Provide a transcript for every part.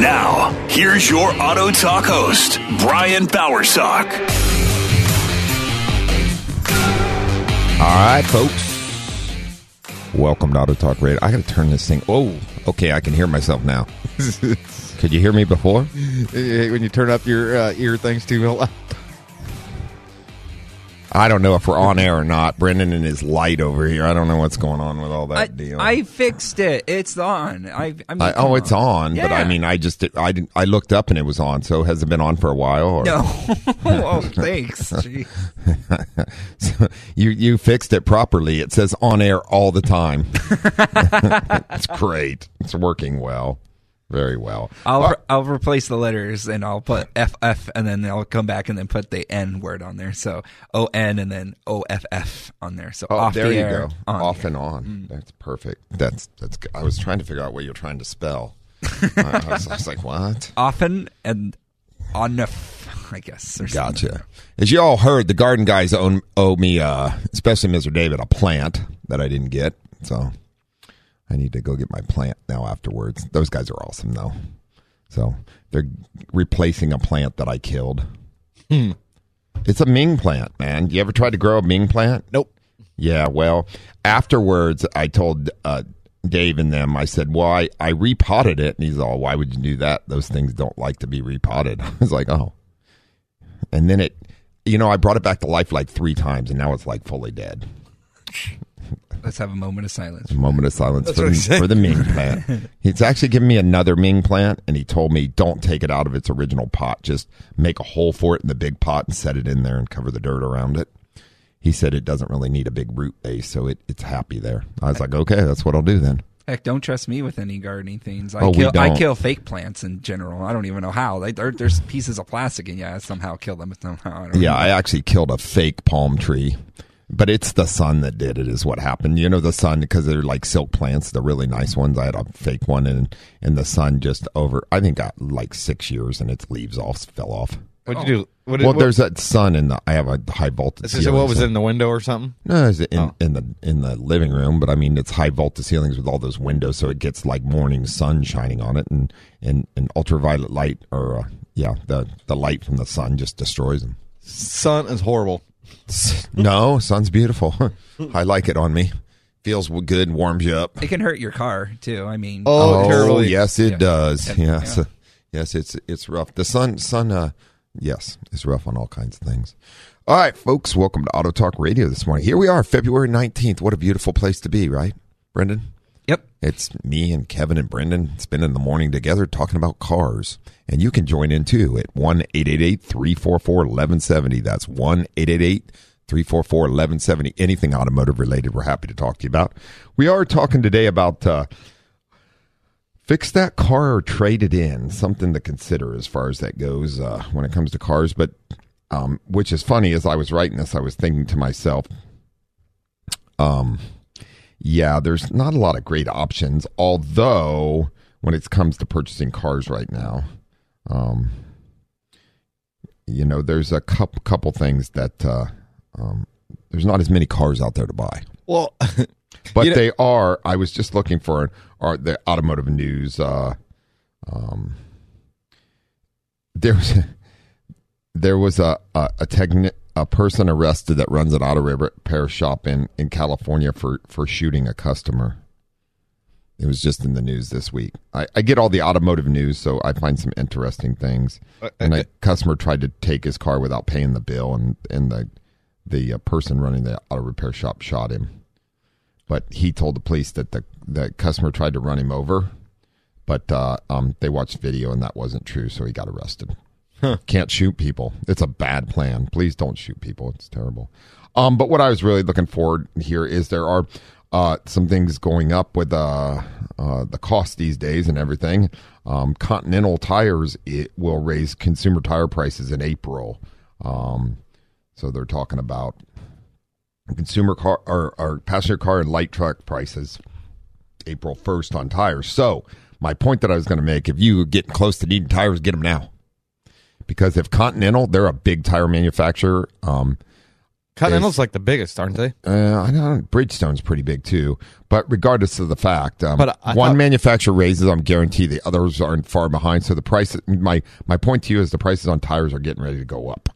Now, here's your Auto Talk host, Brian Bowersock. All right, folks. Welcome to Auto Talk Radio. I got to turn this thing. Oh, okay. I can hear myself now. Could you hear me before? when you turn up your uh, ear things too loud. I don't know if we're on air or not. Brendan and his light over here. I don't know what's going on with all that I, deal. I fixed it. It's on. I, I mean, I- oh, it's on, but I mean, I just I didn't, I looked up and it was on. So has it been on for a while? Or? no. oh, thanks. So you you fixed it properly. It says on air all the time. it's great. It's working well, very well. I'll Uh, I'll replace the letters and I'll put FF and then I'll come back and then put the N word on there. So O N and then O F F on there. So Oh, off there the you air, go. Off and air. on. That's perfect. That's that's. Good. I was trying to figure out what you're trying to spell. I, I was, I was like, what? Often and on I guess. something. Gotcha. As you all heard, the garden guys own, owe me, uh, especially Mr. David, a plant that I didn't get. So I need to go get my plant now afterwards. Those guys are awesome, though. So they're replacing a plant that I killed. It's a Ming plant, man. You ever tried to grow a Ming plant? Nope. Yeah, well, afterwards, I told uh, Dave and them, I said, well, I, I repotted it. And he's all, why would you do that? Those things don't like to be repotted. I was like, oh. And then it, you know, I brought it back to life like three times, and now it's like fully dead. Let's have a moment of silence. A moment of silence for the, for the Ming plant. He's actually given me another Ming plant, and he told me don't take it out of its original pot. Just make a hole for it in the big pot and set it in there and cover the dirt around it. He said it doesn't really need a big root base, so it, it's happy there. I was like, okay, that's what I'll do then. Heck, don't trust me with any gardening things. I Oh, kill I kill fake plants in general. I don't even know how. There, there's pieces of plastic and yeah, I somehow kill them somehow. I Yeah, know. I actually killed a fake palm tree, but it's the sun that did it. Is what happened. You know, the sun because they're like silk plants, the really nice ones. I had a fake one, and and the sun just over. I think got like six years, and its leaves all fell off. What'd you do? What did, well, what, there's that sun in the. I have a high voltage. ceiling, what was so- it in the window or something? No, it's in Oh. in the in the living room, but I mean it's high voltage ceilings with all those windows, so it gets like morning sun shining on it, and and, and ultraviolet light, or uh, yeah, the the light from the sun just destroys them. Sun is horrible. No, sun's beautiful. I like it on me. Feels good and warms you up. It can hurt your car too. I mean, Oh, terribly. yes, it Yeah. does. Yeah. Yes, Yeah. yes, it's it's rough. The sun, sun, uh, yes, it's rough on all kinds of things. All right, folks, welcome to Auto Talk Radio this morning. Here we are, February nineteenth. What a beautiful place to be, right, Brendan? It's me and Kevin and Brendan spending the morning together talking about cars. And you can join in too at 1 344 1170. That's 1 344 1170. Anything automotive related, we're happy to talk to you about. We are talking today about uh, fix that car or trade it in. Something to consider as far as that goes uh, when it comes to cars. But um, which is funny, as I was writing this, I was thinking to myself, um, yeah, there's not a lot of great options. Although, when it comes to purchasing cars right now, um, you know, there's a couple couple things that uh, um, there's not as many cars out there to buy, Well, but You know- they are. I was just looking for are the automotive news. Uh, um, there was there was a a, a, techni- a person arrested that runs an auto repair shop in, in California for, for shooting a customer. It was just in the news this week. I, I get all the automotive news, so I find some interesting things. And a customer tried to take his car without paying the bill, and, and the the uh, person running the auto repair shop shot him. But he told the police that the the customer tried to run him over, but uh, um, they watched video and that wasn't true, so he got arrested. Can't shoot people. It's a bad plan. Please don't shoot people. It's terrible. Um, but what I was really looking forward here is there are uh, some things going up with uh, uh, the cost these days and everything. Um, Continental Tires it will raise consumer tire prices in April. Um, so they're talking about consumer car or, or passenger car and light truck prices April 1st on tires. So my point that I was going to make, if you get close to needing tires, get them now. Because if Continental, they're a big tire manufacturer. Um, Continental's like the biggest, aren't they? uh, I know Bridgestone's pretty big too. But regardless of the fact, um, But I one thought- manufacturer raises, I'm guaranteed the others aren't far behind. So the price, my my point to you is the prices on tires are getting ready to go up.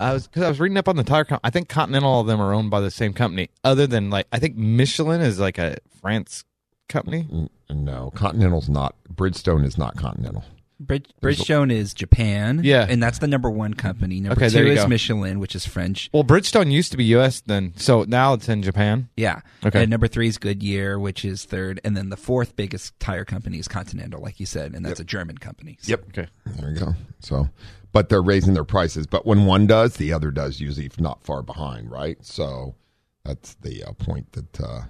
I was because I was reading up on the tire. Com- I think Continental, all of them are owned by the same company. Other than like, I think Michelin is like a France company. No, Continental's not. Bridgestone is not Continental. Bridge, Bridgestone is Japan. Yeah. And that's the number one company. Number Okay, two there you is go. Michelin, which is French. Well, Bridgestone used to be U.S. then, so now it's in Japan. Yeah. Okay. And number three is Goodyear, which is third. And then the fourth biggest tire company is Continental, like you said, and that's a German company. So- Okay. There you go. So, but they're raising their prices. But when one does, the other does. Usually, if not far behind, right? So, that's the uh, point that uh,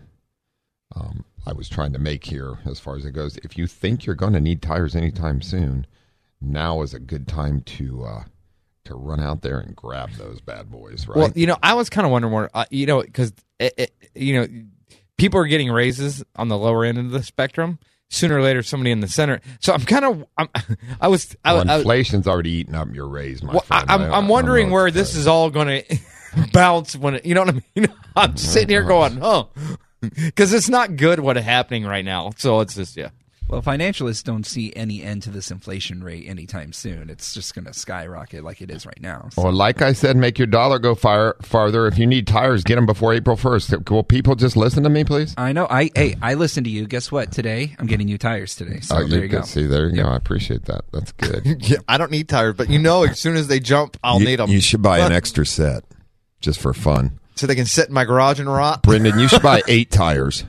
um, I was trying to make here, as far as it goes. If you think you're going to need tires anytime soon, now is a good time to uh, to run out there and grab those bad boys, right? Well, you know, I was kind of wondering more, uh, you know, because you know, people are getting raises on the lower end of the spectrum. Sooner or later, somebody in the center. So I'm kind of, I'm, I was, I, Well, I, inflation's already eating up your raise, my well, I, friend. I'm, I- I I'm wondering where this is all going to bounce when it, you know what I mean? I'm sitting here going, oh, because it's not good what is happening right now. So it's just, yeah. Well, financialists don't see any end to this inflation rate anytime soon. It's just going to skyrocket like it is right now. So- Well, like I said, make your dollar go far, farther. If you need tires, get them before April 1st. Will people just listen to me, please? I know. I hey, I listened to you. Guess what? Today I'm getting new tires today. So Oh, there you could go. See, there you Yep. go. I appreciate that. That's good. Yeah, I don't need tires, but you know, as soon as they jump, I'll you, need them. You should buy an extra set just for fun. So they can sit in my garage and rot. Brendan, you should buy eight tires.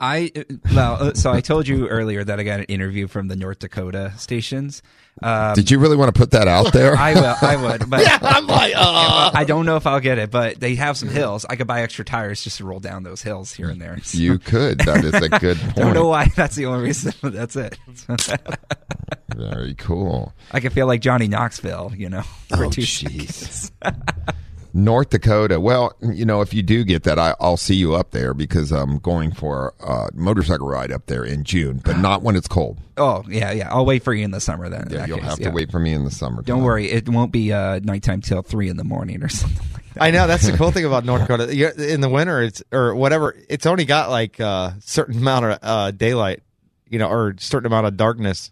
I well, uh, so I told you earlier that I got an interview from the North Dakota stations. Um, Did you really want to put that out there? I will. I would, but I'm like, uh. I don't know if I'll get it. But they have some hills. I could buy extra tires just to roll down those hills here and there. So, you could. That is a good point. don't know why. That's the only reason. But that's it. Very cool. I could feel like Johnny Knoxville, you know, for Oh, two jeez. Seconds. North Dakota. Well, you know, if you do get that, I, I'll see you up there because I'm going for a motorcycle ride up there in June, but not when it's cold. Oh yeah, yeah. I'll wait for you in the summer then. Yeah, you'll case, have yeah. to wait for me in the summer. Don't worry, it won't be uh, nighttime till three in the morning or something like that. I know that's the cool thing about North Dakota. You- In the winter, it's or whatever, it's only got like a certain amount of uh, daylight, you know, or certain amount of darkness.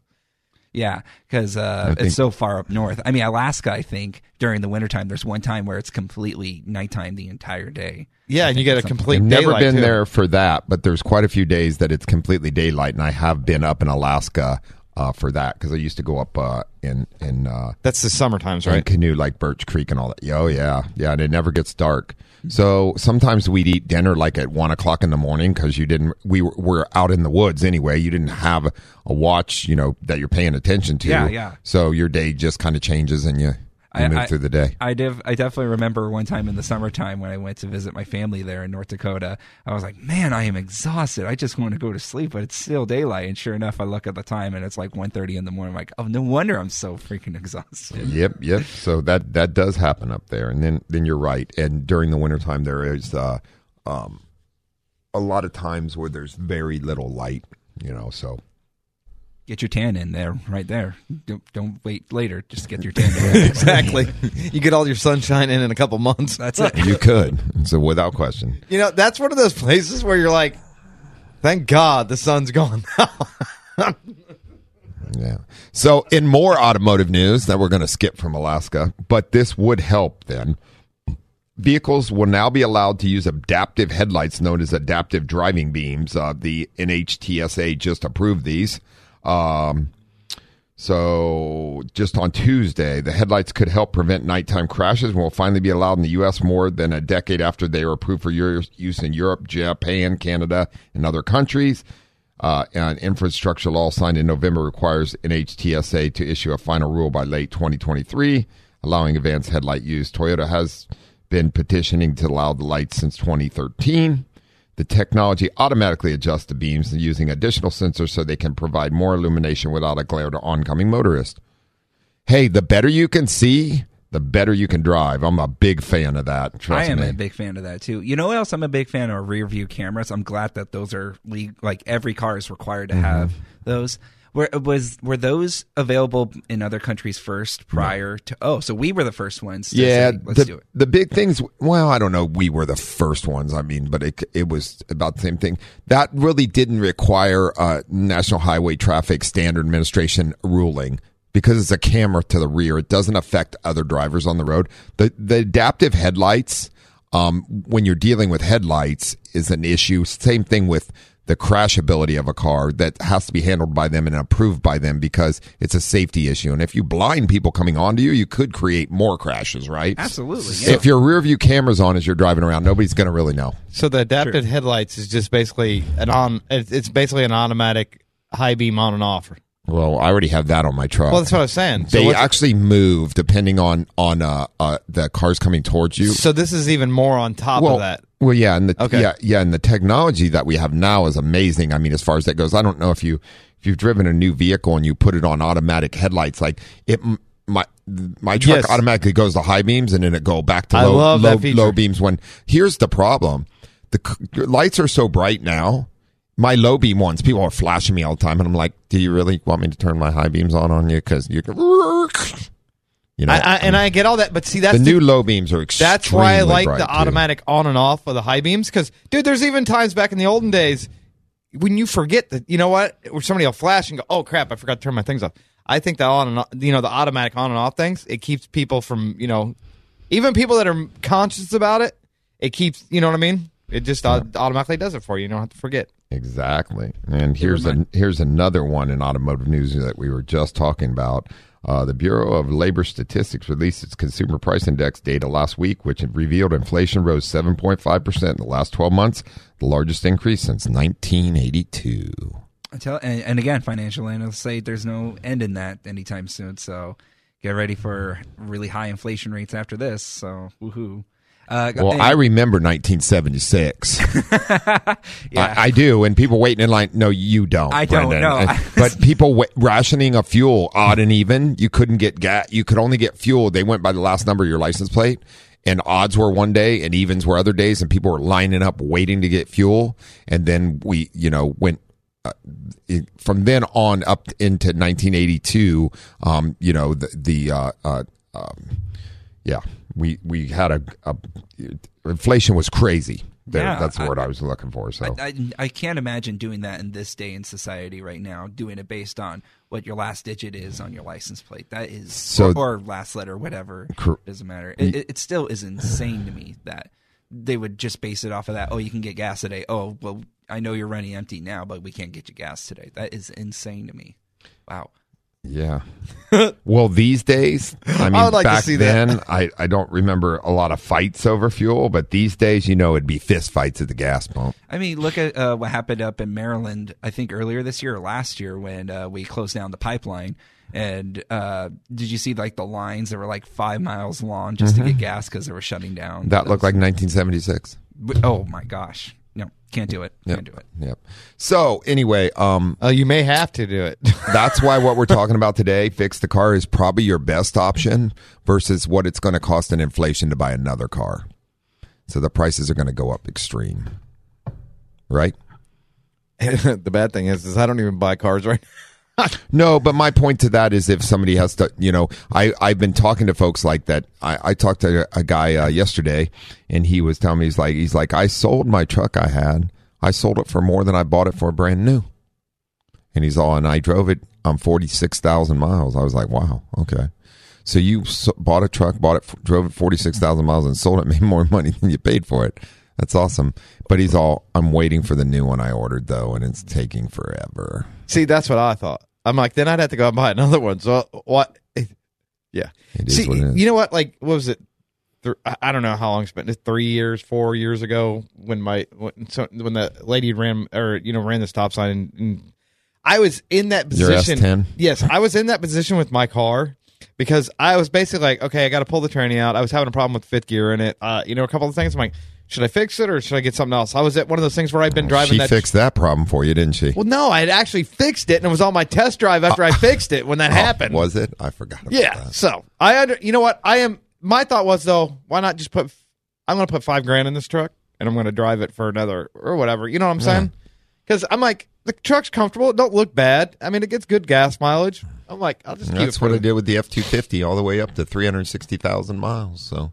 Yeah, because uh, it's so far up north. I mean, Alaska. I think during the wintertime, there's one time where it's completely nighttime the entire day. Yeah, and you get a complete I've never been too. there for that, but there's quite a few days that it's completely daylight, and I have been up in Alaska uh, for that because I used to go up uh, in in uh, That's the summer times, right? canoe like Birch Creek and all that. Oh yeah, yeah, and it never gets dark. So sometimes we'd eat dinner like at one o'clock in the morning because you didn't. We were, were out in the woods anyway. You didn't have a watch, you know, that you're paying attention to. Yeah, yeah. So your day just kind of changes and you, you I- move I- through the day. I div- I definitely remember one time in the summertime when I went to visit my family there in North Dakota. I was like, man, I am exhausted. I just want to go to sleep, but it's still daylight. And sure enough, I look at the time and it's like 1.30 in the morning. I'm like, oh, no wonder I'm so freaking exhausted. Yep, yep. So that that does happen up there, and then then you're right. And during the wintertime, there is uh, um, a lot of times where there's very little light. You know, so Get your tan in there, right there. Don't, don't wait later. Just get your tan in. exactly. you get all your sunshine in in a couple months. That's it. you could. So without question. You know, that's one of those places where you're like, thank God the sun's gone now. Yeah. So, in more automotive news that we're going to skip from Alaska, but this would help then. vehicles will now be allowed to use adaptive headlights known as adaptive driving beams. Uh, the NHTSA just approved these. Um, so just on Tuesday, the headlights could help prevent nighttime crashes and will finally be allowed in the U.S. more than a decade after they were approved for use in Europe, Japan, Canada, and other countries. Uh, and infrastructure law signed in November requires NHTSA to issue a final rule by late 2023, allowing advanced headlight use. Toyota has been petitioning to allow the lights since 2013. The technology automatically adjusts the beams using additional sensors so they can provide more illumination without a glare to oncoming motorists. Hey, the better you can see, the better you can drive. I'm a big fan of that. Trust I am me. a big fan of that too. You know what else I'm a big fan of rear view cameras. I'm glad that those are like every car is required to Mm-hmm. have those. Were was were those available in other countries first prior to? Oh, so we were the first ones. Yeah, say, let's the, do it. the big things. Well, I don't know. We were the first ones. I mean, but it it was about the same thing. That really didn't require a National Highway Traffic Standard Administration ruling because it's a camera to the rear. It doesn't affect other drivers on the road. The the adaptive headlights. Um, when you're dealing with headlights, is an issue. Same thing with the crashability of a car that has to be handled by them and approved by them because it's a safety issue. And if you blind people coming onto you, you could create more crashes, right? Absolutely, yeah. If your rear view camera's on as you're driving around, nobody's going to really know. So the adaptive headlights is just basically an on. It's it's basically an automatic high beam on and off. Well, I already have that on my truck. Well, that's what I was saying. So, they what's- actually move depending on on uh, uh, the cars coming towards you. so this is even more on top well, of that. Well, yeah, and the Okay. yeah, yeah, and the technology that we have now is amazing. I mean, as far as that goes, I don't know if you if you've driven a new vehicle and you put it on automatic headlights, like it. My my truck Yes. automatically goes to high beams and then it go back to low low, low beams. When here's the problem, the lights are so bright now. My low beam ones, people are flashing me all the time, and I'm like, "Do you really want me to turn my high beams on on you? Because you, can, you know." I, I, and I get all that, but see that's the the- new low beams are extremely That's why I like the too. automatic on and off of the high beams because, dude, there's even times back in the olden days when you forget that, you know what, where somebody will flash and go, oh crap, I forgot to turn my things off. I think the on and off, you know, the automatic on and off things, it keeps people from, you know, even people that are conscious about it, it keeps, you know what I mean? It just au- automatically does it for you. You don't have to forget. Exactly. And here's a, here's another one in automotive news that we were just talking about. Uh, the Bureau of Labor Statistics released its consumer price index data last week, which revealed inflation rose 7.5% in the last 12 months, the largest increase since 1982. I tell, and, and again, financial analysts say there's no end in that anytime soon. So get ready for really high inflation rates after this. So woohoo! Uh, Well, and- I remember 1976. I, I do, and people waiting in line. No, you don't. I don't, know. But people wa- rationing of fuel, odd and even. You couldn't get gas. You could only get fuel. They went by the last number of your license plate, and odds were one day, and evens were other days, and people were lining up waiting to get fuel. And then we, you know, went uh, it, from then on up into 1982. Um, you know, the the uh, uh, um, yeah, we we had a, a inflation was crazy. There, Yeah, that's the I- word I was looking for. So I, I, I can't imagine doing that in this day in society right now, doing it based on what your last digit is on your license plate. That is, So- or, or last letter, whatever. Cor- doesn't matter. It, it, it still is insane to me that they would just base it off of that. Oh, you can get gas today. Oh, well, I know you're running empty now, but we can't get you gas today. That is insane to me. Wow. Yeah. well, these days, I mean, would like back then, I I don't remember a lot of fights over fuel, but these days, you know, it'd be fist fights at the gas pump. I mean, look at uh, what happened up in Maryland. I think earlier this year or last year when uh, we closed down the pipeline. And uh, did you see like the lines that were like five miles long just to get gas because they were shutting down? Mm-hmm. That looked like 1976. Oh my gosh! No, can't do it. Yep. Can't do it. Yep. So anyway, um, Oh, you may have to do it. that's why what we're talking about today, fix the car, is probably your best option versus what it's going to cost in inflation to buy another car. So the prices are going to go up extreme, right? the bad thing is, is I don't even buy cars right No, but my point to that is if somebody has to, you know, I, I've been talking to folks like that. I, I talked to a guy uh, yesterday and he was telling me, he's like, he's like, I sold my truck I had. I sold it for more than I bought it for brand new. And he's all, and I drove it on 46,000 miles. I was like, wow, okay. So you bought a truck, bought it, drove it forty six thousand miles, and sold it, made more money than you paid for it. That's awesome. But he's all, I'm waiting for the new one I ordered though, and it's taking forever. See, that's what I thought. I'm like, then I'd have to go and buy another one. So what? Yeah. It See, what it is. you know what? Like, what was it? I don't know how long it's been. Three years, four years ago, when my when, so, when the lady ran or you know ran the stop sign, and, and I was in that Your position. S10? Yes, I was in that position with my car because I was basically like, okay, I got to pull the tranny out. I was having a problem with fifth gear in it. Uh, you know, a couple of things. I'm like, should I fix it or should I get something else? I was at one of those things where I've been driving she that. fixed that problem for you, didn't she? well, no, I had actually fixed it, and it was on my test drive after I fixed it when that Oh, happened. Was it? I forgot. About Yeah. that. So I under, you know what I am. My thought was though, why not just put? I'm going to put five grand in this truck, and I'm going to drive it for another or whatever. You know what I'm saying? Because I'm like the truck's comfortable. It don't look bad. I mean, it gets good gas mileage. I'm like, I'll just keep That's what I did with the F two fifty, all the way up to three hundred sixty thousand miles. So,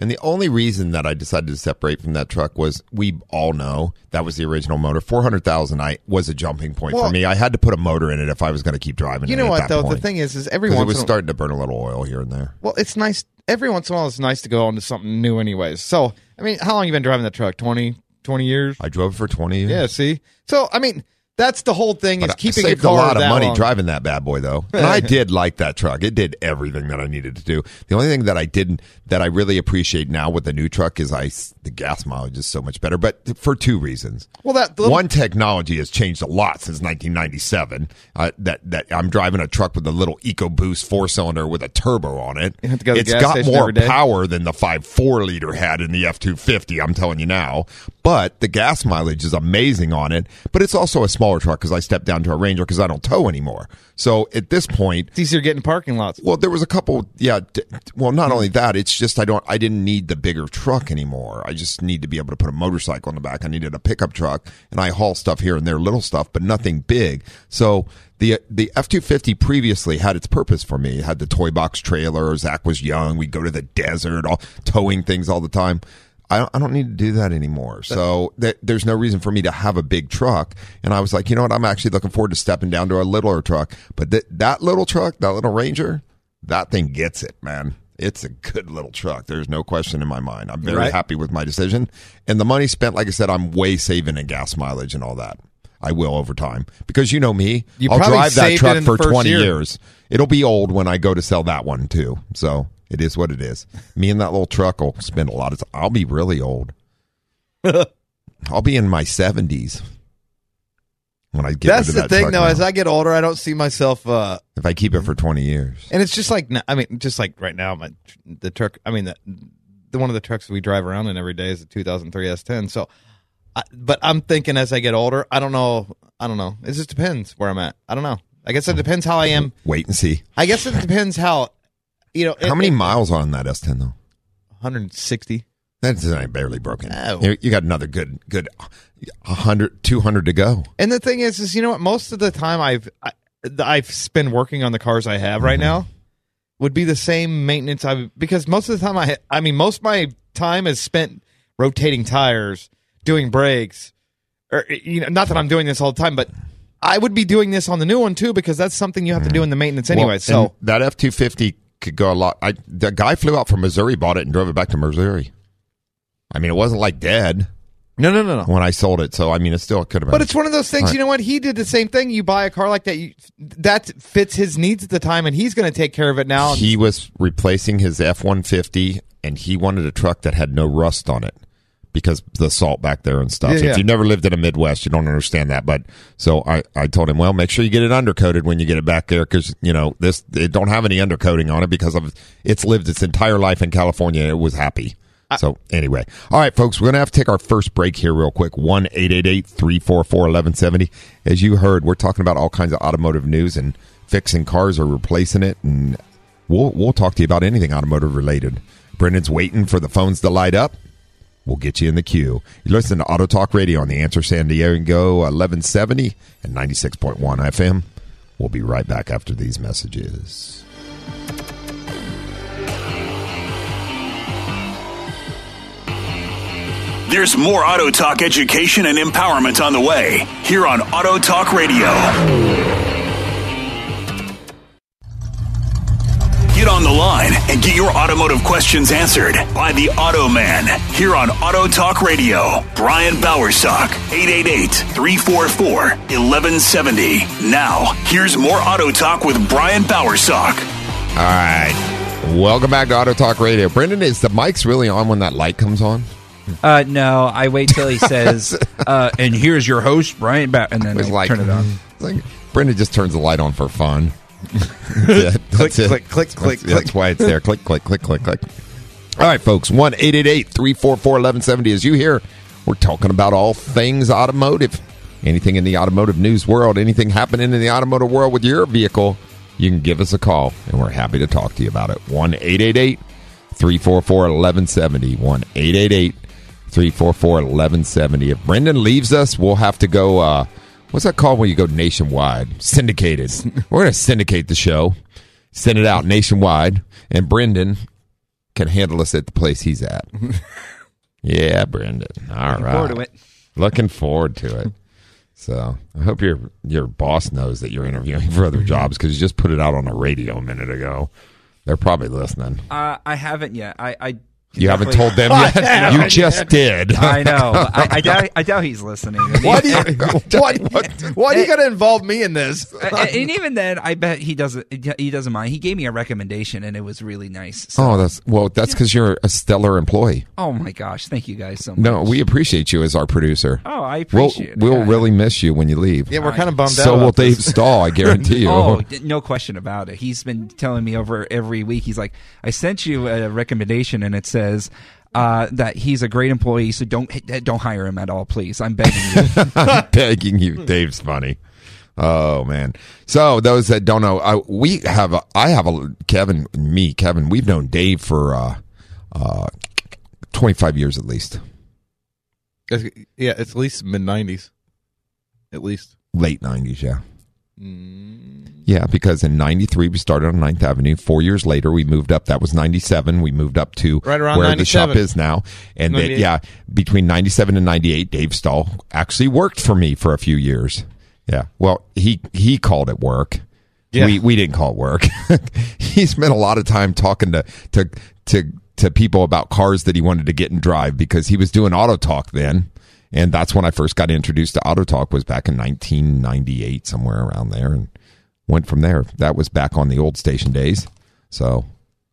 and the only reason that I decided to separate from that truck was we all know that was the original motor. Four hundred thousand, I was a jumping point Well- for me. I had to put a motor in it if I was going to keep driving. You know at what though? The thing is, is every once it was in starting to burn a little oil here and there. well, it's nice. Every once in a while, it's nice to go on to something new, anyways. So, I mean, how long you been driving that truck? 20, 20 years? I drove it for twenty years. Yeah. See, so I mean, that's the whole thing is But I keeping saved your car a lot of money long. driving that bad boy though. And i did like that truck. It did everything that i needed to do. The only thing that i didn't that i really appreciate now with the new truck is I the gas mileage is so much better but for two reasons. Well, that little- one technology has changed a lot since 1997 uh, that that i'm driving a truck with a little ecoboost four cylinder with a turbo on it. You have to go It's got more power than the five four liter had in the f-250 i'm telling you now but the gas mileage is amazing on it but it's also a smaller truck because i stepped down to a ranger because i don't tow anymore so at this point it's easier getting parking lots. well, there was a couple. Yeah. d- Well, not only that, it's just I don't. I didn't need the bigger truck anymore. I just need to be able to put a motorcycle in the back. I needed a pickup truck, and I haul stuff here and there, little stuff, but nothing big. So the the F two fifty previously had its purpose for me. It had the toy box trailer. Zach was young. We'd go to the desert, all towing things all the time. I don't, I don't need to do that anymore. So th- there's no reason for me to have a big truck. And I was like, you know what? I'm actually looking forward to stepping down to a littler truck. But th- that little truck, that little Ranger, that thing gets it, man. It's a good little truck. There's no question in my mind. I'm very Right. happy with my decision. And the money spent, like I said, I'm way saving in gas mileage and all that. I will over time because you know me. You I'll drive that truck for 20 year. years. It'll be old when I go to sell that one too. So it is what it is. Me and that little truck will spend a lot of time. I'll be really old. I'll be in my 70s when I get That's the that thing, though. now. As I get older, I don't see myself. uh if I keep it for 20 years. And it's just like, I mean, just like right now, my the truck. I mean, the, the one of the trucks we drive around in every day is a 2003 S10. So, I, but I'm thinking as I get older, I don't know. I don't know. It just depends where I'm at. I don't know. I guess it depends how I am. Wait and see. I guess it depends how. You know, How it- many it- miles are on that S10 though? 160. That's barely broken. Oh. You, got another good, good 100, 200 to go. And the thing is, is you know what? Most of the time I've I, I've been working on the cars I have right mm-hmm. now would be the same maintenance I because most of the time I I mean most of my time is spent rotating tires, doing brakes, or you know not that I'm doing this all the time, but I would be doing this on the new one too because that's something you have to do mm. in the maintenance anyway. Well, so that F two fifty could go a lot. I the guy flew out from Missouri, bought it, and drove it back to Missouri. I mean, it wasn't like dead no no no no. when I sold it, so I mean, it still could have been. But it's one of those things. Right. You know what? He did the same thing. You buy a car like that, you, that fits his needs at the time, and he's going to take care of it now. he was replacing his F one fifty, and he wanted a truck that had no rust on it because the salt back there and stuff. Yeah, if yeah. you never lived in the Midwest, you don't understand that. But so I, I told him, well, make sure you get it undercoated when you get it back there because you know this it don't have any undercoating on it because of it's lived its entire life in California. and It was happy. So anyway, all right, folks, we're gonna have to take our first break here real quick. One eight eight eight three four four eleven seventy. As you heard, we're talking about all kinds of automotive news and fixing cars or replacing it, and we'll we'll talk to you about anything automotive related. Brendan's waiting for the phones to light up. We'll get you in the queue. You listen to Auto Talk Radio on the Answer San Diego 1170 and 96.1 FM. We'll be right back after these messages. There's more Auto Talk education and empowerment on the way here on Auto Talk Radio. Get on the line and get your automotive questions answered by the Auto Man here on Auto Talk Radio. Brian Bowersock, 888-344-1170. Now, here's more Auto Talk with Brian Bowersock. All right. Welcome back to Auto Talk Radio. Brendan, is the mics really on when that light comes on? Uh, no, I wait till he says, uh, "And here's your host, Brian," ba-, and then It's I like, turn it on. Like Brendan just turns the light on for fun. That's it. Click, it. click, click, That's- click, That's, why it's there. click, click, click, click, click. All right, folks. 1 344 1170. As you hear, we're talking about all things automotive. Anything in the automotive news world, anything happening in the automotive world with your vehicle, you can give us a call, and we're happy to talk to you about it. 1 344 1170. 1 344 1170. If Brendan leaves us, we'll have to go. Uh, what's that called when you go nationwide? Syndicated. We're going to syndicate the show, send it out nationwide, and Brendan can handle us at the place he's at. yeah, Brendan. All right. forward to it. Looking forward to it. So I hope your your boss knows that you're interviewing for other jobs because you just put it out on the radio a minute ago. They're probably listening. Uh, I haven't yet. I, I You haven't told them yet. you just did. I know. I, I doubt. I doubt he's listening. Why do you, even- why, why do you got to involve me in this? and, and even then, I bet he doesn't. He doesn't mind. He gave me a recommendation, and it was really nice. So, Oh, that's well. That's because you're a stellar employee. oh my gosh! Thank you guys so much. No, we appreciate you as our producer. Oh, I We'll appreciate it. we'll Yeah. really miss you when you leave. Yeah, we're kind of bummed out. so will about this. Dave Stall. I guarantee you. Oh, no question about it. He's been telling me over every week. He's like, I sent you a recommendation, and it says uh, that he's a great employee. So don't don't hire him at all, please. I'm begging you. I'm begging you. Dave's funny. Oh man. So those that don't know, uh, we have a, I have a Kevin, me, Kevin. We've known Dave for uh, uh, 25 years at least. It's- yeah, it's at least mid nineties, at least. Late 90s, yeah. Mm. Yeah, because in 93 we started on 9th Avenue. Four years later we moved up. That was 97. We moved up to Right around where the shop is now. And yeah, between 97 and 98, Dave Stall actually worked for me for a few years. Yeah. Well, he, he called it work. Yeah. We, we didn't call it work. he spent a lot of time talking to, to, to, to people about cars that he wanted to get and drive because he was doing auto talk then. And that's when I first got introduced to Auto Talk was back in 1998, somewhere around there, and went from there. That was back on the old station days. So,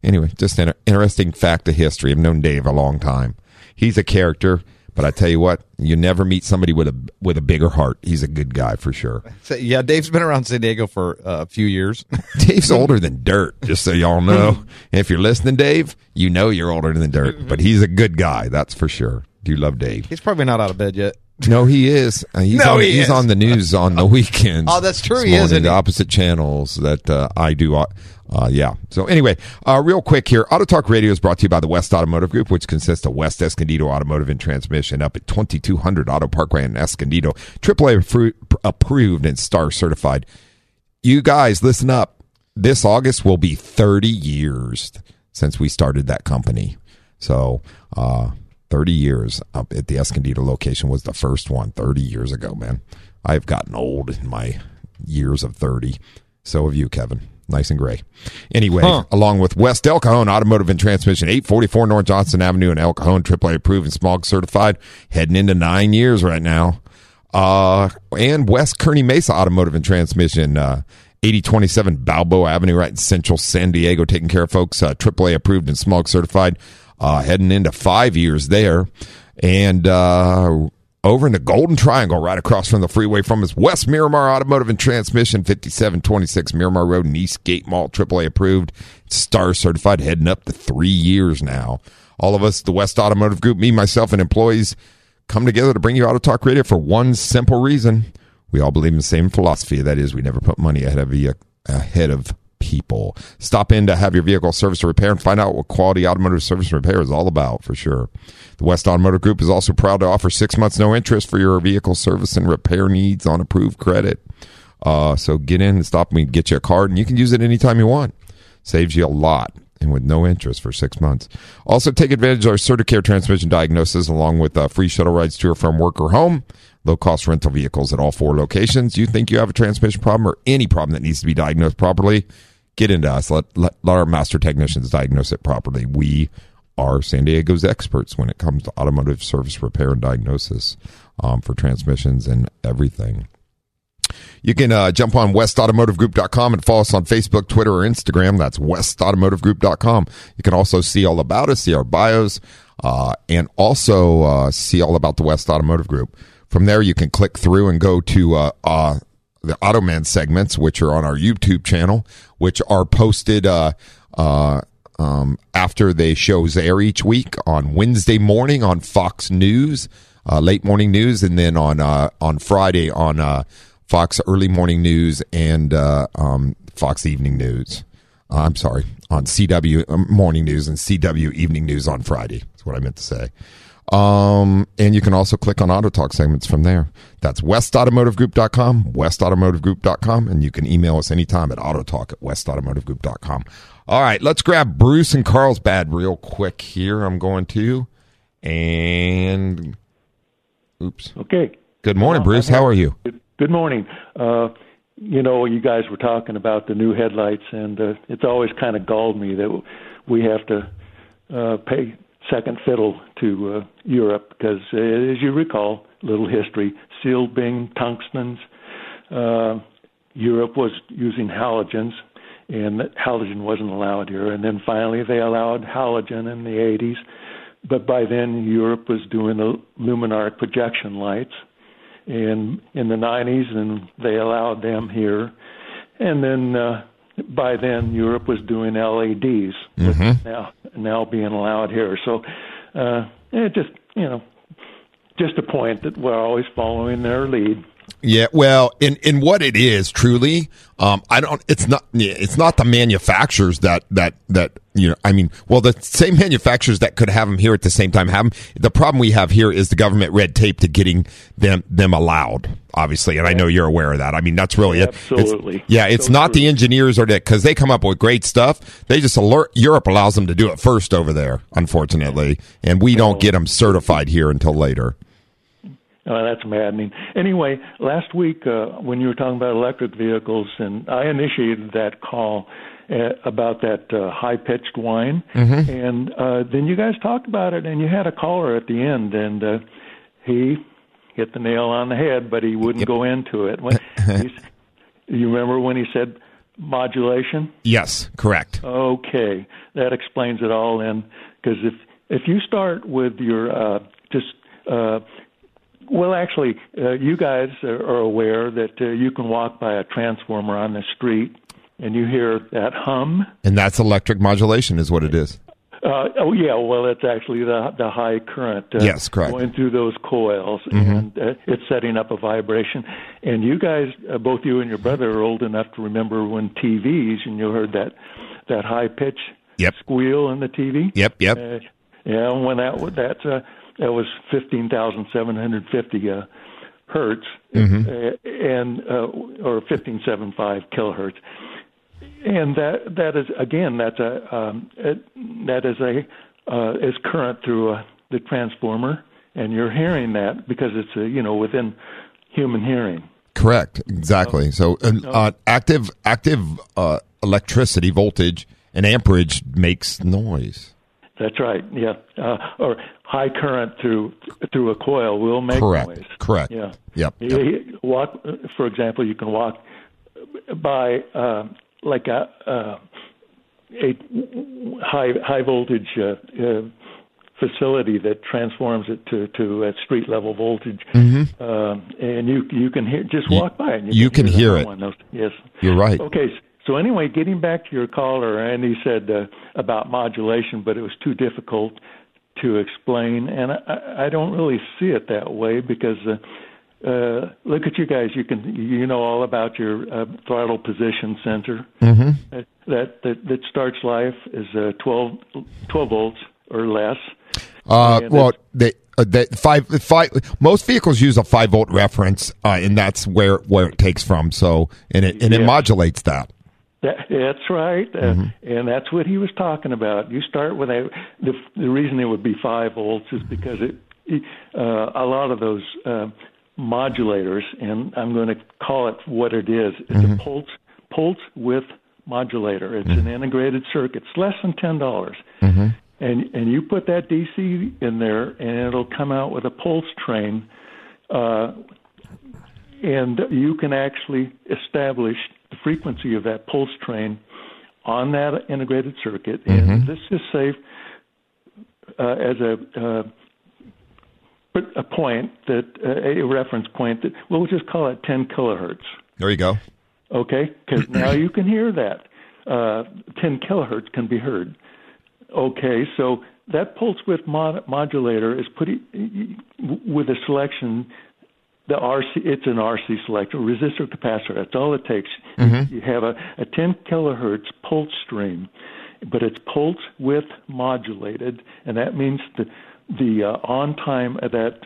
anyway, just an interesting fact of history. I've known Dave a long time. He's a character, but I tell you what, you never meet somebody with a with a bigger heart. He's a good guy for sure. So, yeah, Dave's been around San Diego for uh, a few years. Dave's older than dirt, just so y'all know. if you're listening, Dave, you know you're older than dirt, but he's a good guy, that's for sure. Do you love Dave? He's probably not out of bed yet. No, he is. Uh, he's No, on, he he's is. on the news on the weekends. Oh, that's true. This He is, morning, isn't the he? opposite channels that uh, I do. Uh, uh, yeah. So anyway, uh, real quick here, Auto Talk Radio is brought to you by the West Automotive Group, which consists of West Escondido Automotive and Transmission up at 2200 Auto Parkway in Escondido, AAA appro- approved and star certified. You guys, listen up. This August will be 30 years since we started that company. So, uh, 30 years up at the Escondido location was the first one 30 years ago, man. I have gotten old in my years of 30. So have you, Kevin. Nice and gray. Anyway, along with West El Cajon Automotive and Transmission, 844 North Johnson Avenue in El Cajon, AAA approved and smog certified, heading into nine years right now. Uh, and West Kearny Mesa Automotive and Transmission, uh, 8027 Balboa Avenue, right in central San Diego, taking care of folks, uh, AAA approved and smog certified, uh, heading into five years there. And, uh, over in the Golden Triangle, right across from the freeway from us, West Miramar Automotive and Transmission, 5726 Miramar Road in Eastgate Mall, AAA approved, star certified, heading up to three years now. All of us, the West Automotive Group, me, myself, and employees, come together to bring you Auto Talk Radio for one simple reason. We all believe in the same philosophy. That is, we never put money ahead of ahead of people. Stop in to have your vehicle service or repair and find out what quality automotive service and repair is all about for sure. The West Automotive Group is also proud to offer six months no interest for your vehicle service and repair needs on approved credit. Uh, so get in and stop. Can get you a card and you can use it anytime you want. Saves you a lot and with no interest for six months. Also, take advantage of our Certicare transmission diagnosis along with uh, free shuttle rides to or from work or home, low cost rental vehicles at all four locations. You think you have a transmission problem or any problem that needs to be diagnosed properly? Get into us. Let, let, let our master technicians diagnose it properly. We are San Diego's experts when it comes to automotive service repair and diagnosis um, for transmissions and everything. You can uh, jump on westautomotivegroup.com and follow us on Facebook, Twitter, or Instagram. That's westautomotivegroup.com. You can also see all about us, see our bios, uh, and also uh, see all about the West Automotive Group. From there, you can click through and go to uh, uh, the Automan segments, which are on our YouTube channel, which are posted uh, uh, um, after the shows air each week on Wednesday morning on Fox News, uh, late morning news, and then on uh, on Friday on uh, Fox early morning news and uh, um, Fox evening news. I'm sorry, on CW morning news and CW evening news on Friday. That's what I meant to say. Um, and you can also click on Auto Talk segments from there. That's westautomotivegroup.com, westautomotivegroup.com, and you can email us anytime at autotalk at westautomotivegroup.com. All right, let's grab Bruce and Carlsbad real quick here. I'm going to. And, oops. Okay. Good morning, Bruce. How are you? Good morning. Uh, you know, you guys were talking about the new headlights, and uh, it's always kind of galled me that we have to uh, pay second fiddle to uh, Europe because, uh, as you recall, little history, sealed beam tungstens. Uh, Europe was using halogens, and that halogen wasn't allowed here. And then finally, they allowed halogen in the 80s. But by then, Europe was doing the luminarc projection lights, and in the 90s, and they allowed them here. And then uh, by then, Europe was doing LEDs, Mm-hmm. now now being allowed here. So, uh, it just you know, just a point that we're always following their lead. Yeah, well, in in what it is truly, um, I don't. It's not. It's not the manufacturers that that that you know. I mean, well, the same manufacturers that could have them here at the same time have them. The problem we have here is the government red tape to getting them them allowed. Obviously, and I know you're aware of that. I mean, that's really it. It's- Absolutely. yeah, it's So not true. the engineers or that because they come up with great stuff. They just alert. Europe allows them to do it first over there, unfortunately, and we don't get them certified here until later. Oh, that's maddening. Anyway, last week uh, when you were talking about electric vehicles, and I initiated that call uh, about that uh, high-pitched whine, and uh, then you guys talked about it, and you had a caller at the end, and uh, he hit the nail on the head, but he wouldn't go into it. When you remember when he said modulation? Yes, correct. Okay, that explains it all. Then, because if if you start with your uh, just uh, well, actually, uh, you guys are, are aware that uh, you can walk by a transformer on the street and you hear that hum. And that's electric modulation, is what it is. Uh, oh yeah, well it's actually the the high current uh, Yes, correct. going through those coils, and uh, it's setting up a vibration. And you guys, uh, both you and your brother, are old enough to remember when TVs and you heard that that high pitch Yep. squeal in the TV. Yep, yep. Uh, yeah, when that that's uh, that was fifteen thousand seven hundred fifty uh, hertz, Mm-hmm. uh, and uh, or fifteen seven five kilohertz, and that that is again that's a um, it, that is a uh, is current through uh, the transformer, and you're hearing that because it's uh, you know within human hearing. Correct. Exactly. So, uh, uh, active active uh, electricity voltage and amperage makes noise. That's right. Yeah, uh, or high current through through a coil will make Correct. noise. Correct. Yeah. Yep. You- you walk, for example, you can walk by uh, like a, uh, a high high voltage uh, uh, facility that transforms it to to a street level voltage, um, and you you can hear just walk by it. And Mm-hmm. you can the hear it. Yes. You're right. Okay. So anyway, getting back to your caller, and he said uh, about modulation, but it was too difficult to explain, and I, I don't really see it that way because uh, uh, look at you guys. You can you know all about your uh, throttle position sensor. Mm-hmm. That, that that that starts life is uh, 12, 12 volts or less. Uh, And well, they, uh, they, five, five, most vehicles use a five volt reference, uh, and that's where, where it takes from. So, and it, and it modulates that. That, that's right, uh, Mm-hmm. and that's what he was talking about. You start with a the the reason it would be five volts is because it, uh, a lot of those uh, modulators, and I'm going to call it what it is. It's Mm-hmm. a pulse pulse width modulator. It's an integrated circuit. It's less than ten dollars. Mm-hmm. And and you put that DC in there, and it'll come out with a pulse train, uh, and you can actually establish the frequency of that pulse train on that integrated circuit. And this is safe uh, as a uh, a point that uh, a reference point that we'll just call it 10 kilohertz. There you go. Okay, because now you can hear that. Uh, 10 kilohertz can be heard. Okay, so that pulse width mod- modulator is pretty with a selection. The RC, it's an RC selector, resistor capacitor. That's all it takes. You have a, a 10 kilohertz pulse stream, but it's pulse width modulated, and that means the the uh, on time of that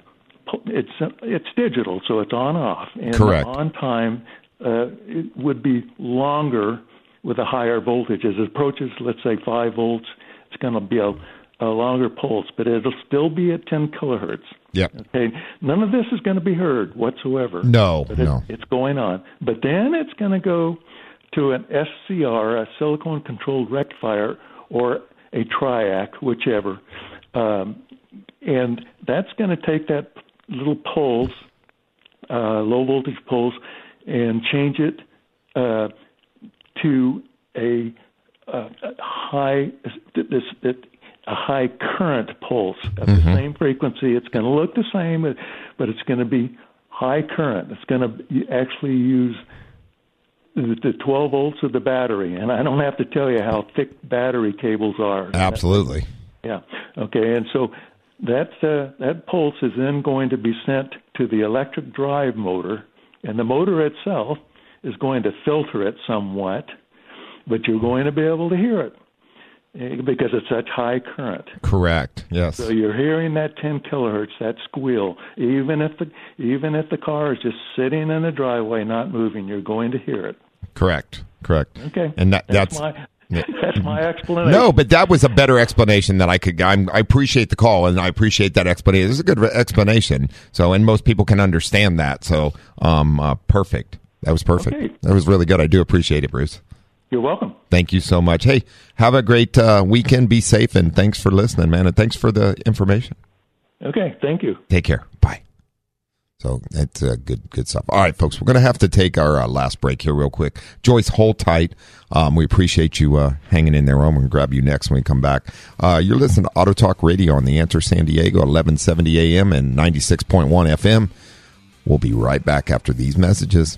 it's it's digital, so it's on off, and Correct. the on time uh, it would be longer with a higher voltage. As it approaches, let's say five volts, it's going to be a, a longer pulse, but it'll still be at 10 kilohertz. Yep. Okay, none of this is going to be heard whatsoever. No, it, no. it's going on. But then it's going to go to an SCR, a silicon controlled rectifier, or a triac, whichever, um, and that's going to take that little pulse, uh, low voltage pulse, and change it uh, to a, uh, high this, this a high current pulse at the same frequency. It's going to look the same, but it's going to be high current. It's going to actually use the the 12 volts of the battery, and I don't have to tell you how thick battery cables are. Absolutely. Yeah. Okay. And so that uh, that pulse is then going to be sent to the electric drive motor, and the motor itself is going to filter it somewhat, but you're going to be able to hear it because it's such high current. Correct. Yes. So you're hearing that 10 kilohertz, that squeal, even if the even if the car is just sitting in the driveway, not moving, you're going to hear it. Correct. Correct. Okay. And that, that's, that's, my that's my explanation. No, but that was a better explanation that I could. I'm, I appreciate the call and I appreciate that explanation. It's a good re- explanation. So, and most people can understand that. So, um, uh, perfect. That was perfect. Okay. That was really good. I do appreciate it, Bruce. You're welcome. Thank you so much. Hey, have a great uh, weekend. Be safe and thanks for listening, man. And thanks for the information. Okay. Thank you. Take care. Bye. So that's uh, good, good stuff. All right, folks, we're going to have to take our uh, last break here real quick. Joyce, hold tight. Um, we appreciate you uh, hanging in there. I'm going to grab you next when we come back. Uh, you're listening to Auto Talk Radio on the Answer San Diego, 1170 AM and 96.1 FM. We'll be right back after these messages.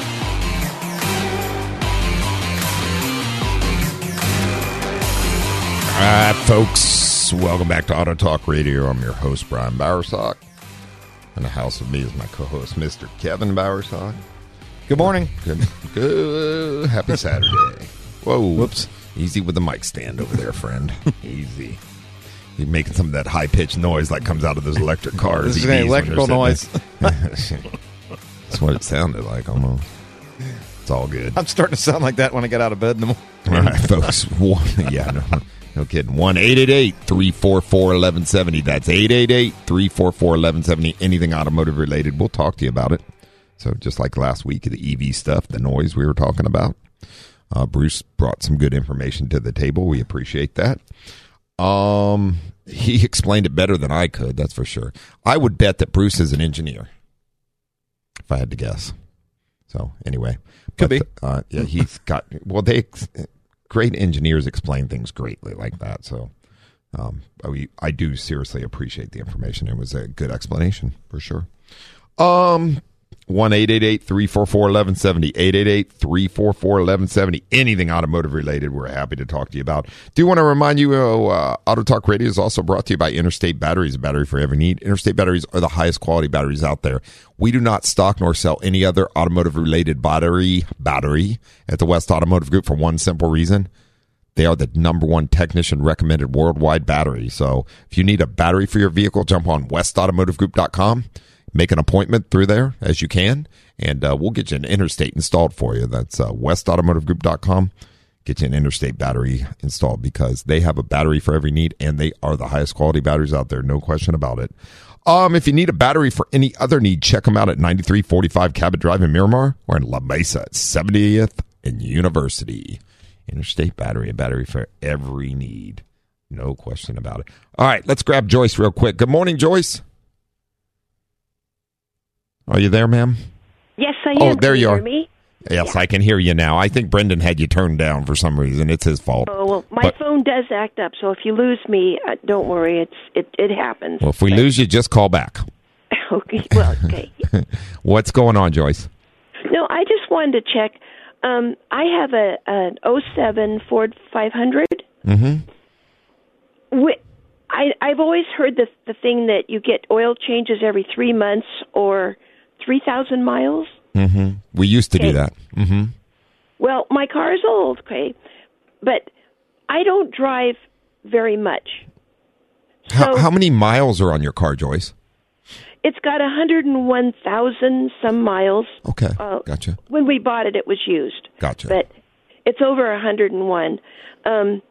All right, folks, welcome back to Auto Talk Radio. I'm your host, Brian Bowersock. In the house with me is my co-host, Mr. Kevin Bowersock. Good morning. Good, good. Happy Saturday. Whoa. Whoops. Easy with the mic stand over there, friend. Easy. You're making some of that high pitched noise like comes out of those electric cars. This is an electrical noise. That's what it sounded like almost. It's all good. I'm starting to sound like that when I get out of bed in the morning. All right, folks. Yeah, no, no kidding. 1 344 1170. That's 888 344 1170. Anything automotive related, we'll talk to you about it. So, just like last week, the EV stuff, the noise we were talking about, uh, Bruce brought some good information to the table. We appreciate that. Um, he explained it better than I could, that's for sure. I would bet that Bruce is an engineer, if I had to guess. So, anyway. Could But, be. Uh, yeah, he's got, well, they, great engineers explain things greatly like that. So, um, I, I do seriously appreciate the information. It was a good explanation for sure. Um, one 1170 888-344-1170 anything automotive related we're happy to talk to you about do want to remind you uh, auto talk radio is also brought to you by interstate batteries a battery for every need interstate batteries are the highest quality batteries out there we do not stock nor sell any other automotive related battery battery at the west automotive group for one simple reason they are the number one technician recommended worldwide battery. So if you need a battery for your vehicle, jump on westautomotivegroup.com. Make an appointment through there as you can, and uh, we'll get you an interstate installed for you. That's uh, westautomotivegroup.com. Get you an interstate battery installed because they have a battery for every need, and they are the highest quality batteries out there. No question about it. Um, if you need a battery for any other need, check them out at 9345 Cabot Drive in Miramar or in La Mesa at 70th and University. Interstate Battery, a battery for every need. No question about it. All right, let's grab Joyce real quick. Good morning, Joyce. Are you there, ma'am? Yes, I am. Oh, there Can you hear are. Me? Yes, I can hear you now. I think Brendan had you turned down for some reason. It's his fault. Oh well, my But- phone does act up, so if you lose me, uh, don't worry. It's it it happens. Well, if we lose you, just call back. okay. Well, okay. What's going on, Joyce? no, I just wanted to check. Um, I have a an 07 Ford 500. Mm-hmm. Wh- I I've always heard the the thing that you get oil changes every three months or three thousand miles. Mm-hmm. We used to do that. Mm-hmm. Well, my car is old, okay, but I don't drive very much. How, So- how many miles are on your car, Joyce? It's got 101,000 some miles. Okay, Uh, gotcha. When we bought it, it was used. Gotcha. But it's over 101. Um,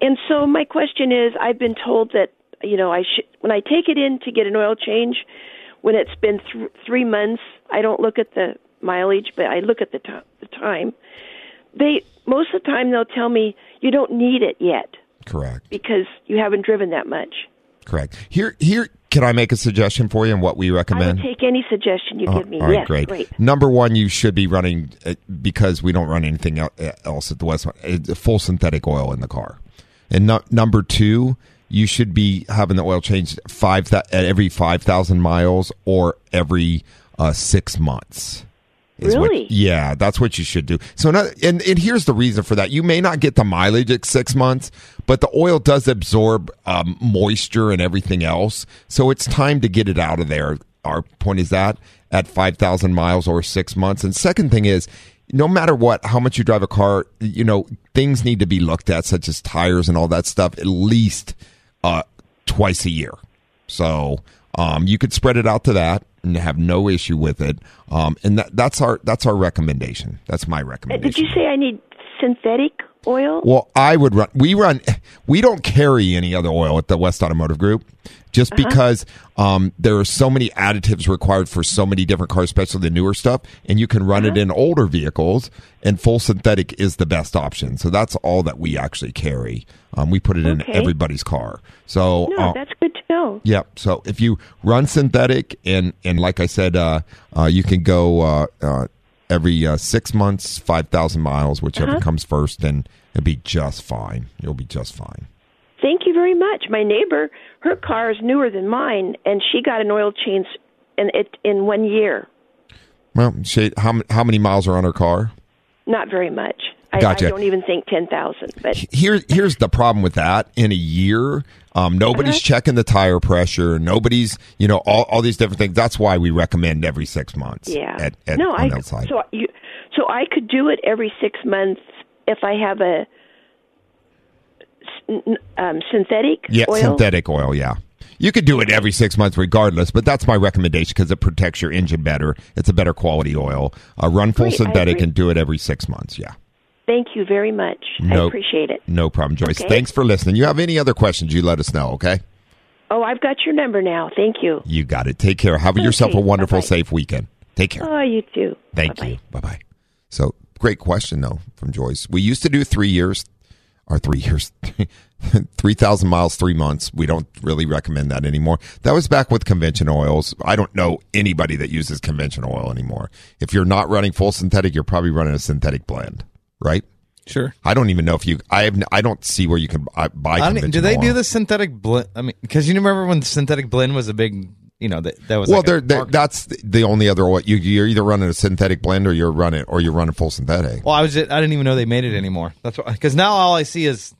and so my question is, I've been told that you know I should when I take it in to get an oil change, when it's been th- three months, I don't look at the mileage, but I look at the, to- the time. They most of the time they'll tell me you don't need it yet Correct. because you haven't driven that much. Correct. Here, here. Can I make a suggestion for you and what we recommend? I take any suggestion you Oh, give me. all right, yes, great. Number one, you should be running uh, because we don't run anything uh, else at the West. Full synthetic oil in the car, and no, number two, you should be having the oil changed five th- at every five thousand miles or every uh, six months. is what- Really? yeah, that's what you should do. So, not, and and here's the reason for that. You may not get the mileage at six months, but the oil does absorb um, moisture and everything else. So it's time to get it out of there. Our point is that at five thousand miles or six months. And second thing is, no matter what, how much you drive a car, you know things need to be looked at, such as tires and all that stuff, at least uh, twice a year. So um, you could spread it out to that and have no issue with it. Um, and that, that's our that's our recommendation. That's my Uh, recommendation. Did you say I need synthetic oil? Well, I would run. We run. We don't carry any other oil at the West Automotive Group, just Uh-huh. because um, there are so many additives required for so many different cars, especially the newer stuff. And you can run it Uh-huh. in older vehicles, and full synthetic is the best option. So that's all that we actually carry. Um, we put it in everybody's car. So no, uh, that's good to know. Yep. So if you run synthetic, and and like I said, uh, uh, you can go uh, uh, every uh, six months, five thousand miles, whichever Uh-huh. comes first, and it'll be just fine. You'll be just fine. Thank you very much. My neighbor, her car is newer than mine, and she got an oil change in it in one year. Well, Shade, how how many miles are on her car? Not very much. I, Gotcha. I don't even think ten thousand. But Here, here's the problem with that. In a year, um, nobody's Uh-huh. checking the tire pressure. Nobody's, you know, all, all these different things. That's why we recommend every six months. yeah, At, at, no, I that side. so you so I could do it every six months if I have a um, synthetic Yeah, oil. synthetic oil. Yeah, you could do it every six months, regardless. But that's my recommendation because it protects your engine better. It's a better quality oil. Uh, run full Great, synthetic and do it every six months. Yeah, Thank you very much. I No- appreciate it. no problem, Joyce. Okay. Thanks for listening. You have any other questions? You let us know. Okay, Oh, I've got your number now. Thank you. you got it. Take care. Have yourself a wonderful, bye-bye. safe weekend. Take care. Oh, you too. Thank Bye-bye. you. Bye bye. So great question though from Joyce. We used to do three years or three years, three thousand miles, three months. We don't really recommend that anymore. That was back with conventional oils. I don't know anybody that uses conventional oil anymore. If you're not running full synthetic, you're probably running a synthetic blend, right? Sure. I don't even know if you. I have. I don't see where you can buy. I do they do the synthetic blend? I mean, because you remember when the synthetic blend was a big, you know that that was well, like they're, they're, that's the only other way. You, you're either running a synthetic blend or you're running or you're running full synthetic. Well, I was just, I didn't even know they made it anymore. That's because now all I see is,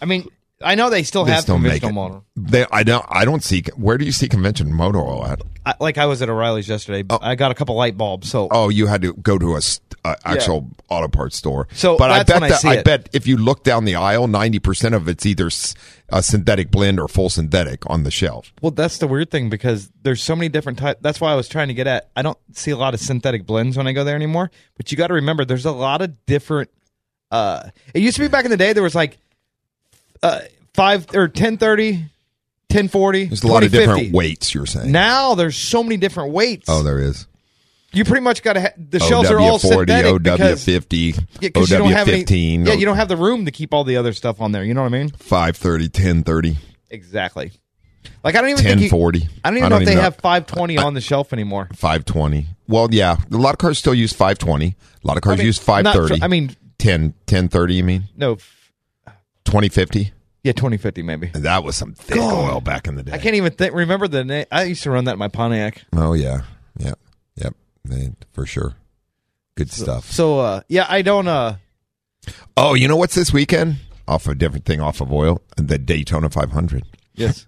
I mean, I know they still They have still conventional motor. They, I don't. I don't see. Where do you see conventional motor oil at? I, like I was at O'Reilly's yesterday. I got a couple light bulbs. So Oh, you had to go to a, uh, actual auto parts store. So but I bet I that I it. bet if you look down the aisle, ninety percent of it's either a synthetic blend or full synthetic on the shelf. Well, that's the weird thing because there's so many different types. That's why I was trying to get at. I don't see a lot of synthetic blends when I go there anymore. But you got to remember, there's a lot of different. Uh, it used to be back in the day. There was like uh, five or ten thirty, ten forty. There's a lot of different weights. You're saying. Now there's so many different weights. oh, there is. You pretty much got to. Ha- the shells are all forty, synthetic OW fifty, yeah, OW don't fifteen. yeah, you don't have the room to keep all the other stuff on there. You know what I mean? 530, 1030, Exactly. Like I don't even think you, 1040. I don't even know if they have 520 on the shelf anymore. 520. Well, yeah, a lot of cars still use 520. A lot of cars I mean, use 530. for- I mean, 10, 1030, you mean? no, 2050? yeah, 2050 maybe. And that was some thick God. oil back in the day. I can't even think. Remember the name? I used to run that in my Pontiac. Oh, yeah. Yep. Yep. They- For sure. Good stuff. So uh, yeah, I don't. uh Oh, you know what's this weekend? Off a different thing off of oil? The Daytona 500. Yes.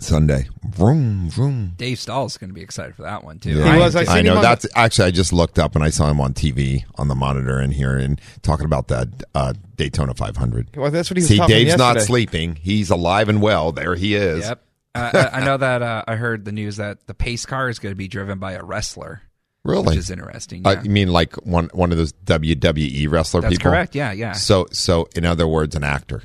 Sunday. Vroom, vroom. Dave Stall's going to be excited for that one too. Yeah. He was, I I, know. on That's actually, I just looked up and I saw him on TV on the monitor in here and talking about that uh, Daytona 500. Well, that's what he was See, talking Dave's not sleeping. He's alive and well. There he is. Yep. Uh, I I know that uh, I heard the news that the pace car is going to be driven by a wrestler. Really? Which is interesting. Uh, Yeah. you mean like one one of those WWE wrestler That's people? correct. Yeah, yeah. So, so in other words, an actor.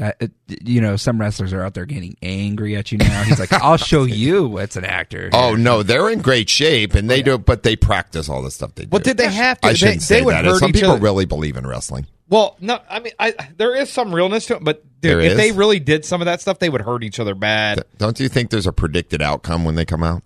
Uh, it, you know, some wrestlers are out there getting angry at you now. He's like, "I'll show you what's an actor." Oh no, they're in great shape and they do, but they practice all the stuff they do. Well, did they have to? I They- shouldn't they, say would that. Some people other. really believe in wrestling. Well, no, I mean, I, there is some realness to it, but dude, if is? they really did some of that stuff, they would hurt each other bad. Don't you think there's a predicted outcome when they come out?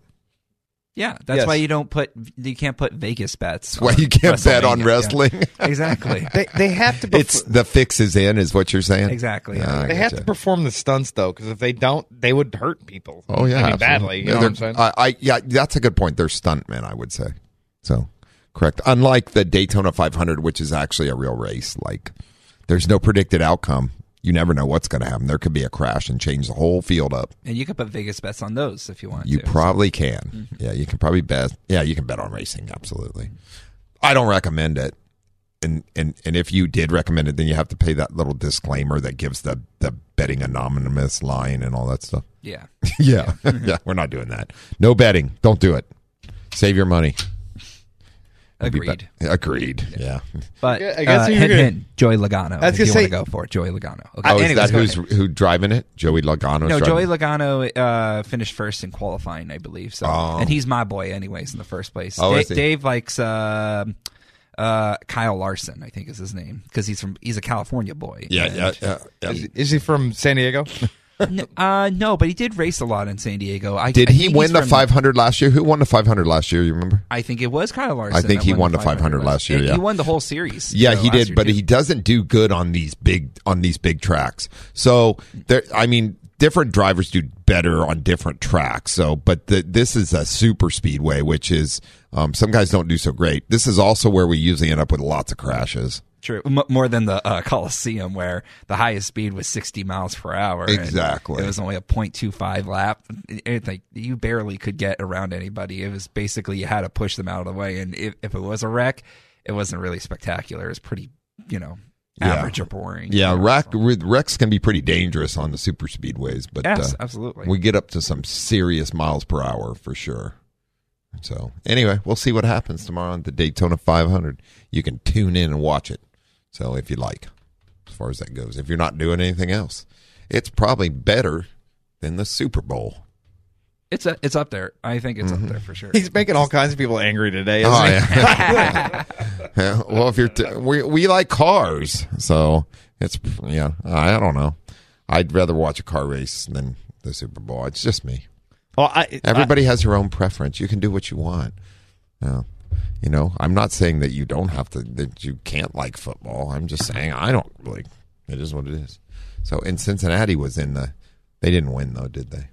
Yeah, that's Yes. why you don't put you can't put Vegas bets. Why on you can't bet on wrestling. Yeah. exactly. They they have to. Bef- it's the fix is in, is what you're saying. Exactly. Yeah, I they have getcha. to perform the stunts though, because if they don't, they would hurt people. Oh yeah, I mean, badly. You Yeah, know what I'm saying? I, I yeah, that's a good point. They're stuntmen, I would say. So correct. Unlike the Daytona 500, which is actually a real race. Like there's no predicted outcome. You never know what's going to happen. There could be a crash and change the whole field up. And you could put Vegas bets on those if you want You to. probably can. Mm-hmm. Yeah, you can probably bet. Yeah, you can bet on racing. Absolutely. I don't recommend it. And, and and if you did recommend it, then you have to pay that little disclaimer that gives the the betting anonymous line and all that stuff. yeah. yeah, yeah, we're not doing that. No betting. Don't do it. Save your money. Don't be Agreed. Agreed. Yeah. But Yeah, I guess uh, you're hint, gonna- hint, Joey Logano. That's was if gonna you say- want to go for it, Joey Logano. Okay. Oh, is anyways, that who's who driving it? Joey Logano. No, Joey Logano uh, finished first in qualifying, I believe. So, Oh. and he's my boy, anyways, in the first place. Oh, Da- is he? Dave likes uh, uh, Kyle Larson, I think is his name, because he's from he's a California boy. Yeah, yeah, yeah, yeah. Is, is he from San Diego? N- uh, no, but he did race a lot in San Diego. I, Did I he win the from- 500 last year? Who won the 500 last year? You remember? I think it was Kyle Larson. I think he won the 500 last- last year, He- yeah. he won the whole series. Yeah, uh, he did, but too. he doesn't do good on these big on these big tracks. So there, I mean, different drivers do better on different tracks. So, but the, this is a super speedway, which is um, some guys don't do so great. This is also where we usually end up with lots of crashes. True, M- more than the uh, Coliseum, where the highest speed was 60 miles per hour. and Exactly. it was only a .25 lap. It, it- like you barely could get around anybody. It was basically you had to push them out of the way, and if, if it was a wreck, it wasn't really spectacular. It was pretty, you know, Yeah. average or boring. Yeah, you know, wreck, so- wrecks can be pretty dangerous on the super speedways, but Yes, uh, absolutely. we get up to some serious miles per hour for sure. So anyway, we'll see what happens tomorrow on the Daytona 500. You can tune in and watch it. So if you like, as far as that goes, if you're not doing anything else, it's probably better than the Super Bowl. It's a, it's up there. I think it's Mm-hmm. up there for sure. He's making all kinds of people angry today. Isn't Oh he? yeah. Yeah, well, if you're t- we we like cars, so it's yeah. I don't know. I'd rather watch a car race than the Super Bowl. It's just me. Well, I, Everybody has their own preference. You can do what you want. Yeah. You know, I'm not saying that you don't have to, that you can't like football. I'm just saying I don't like. It is what it is. So, in Cincinnati was in the. They didn't win though, did they?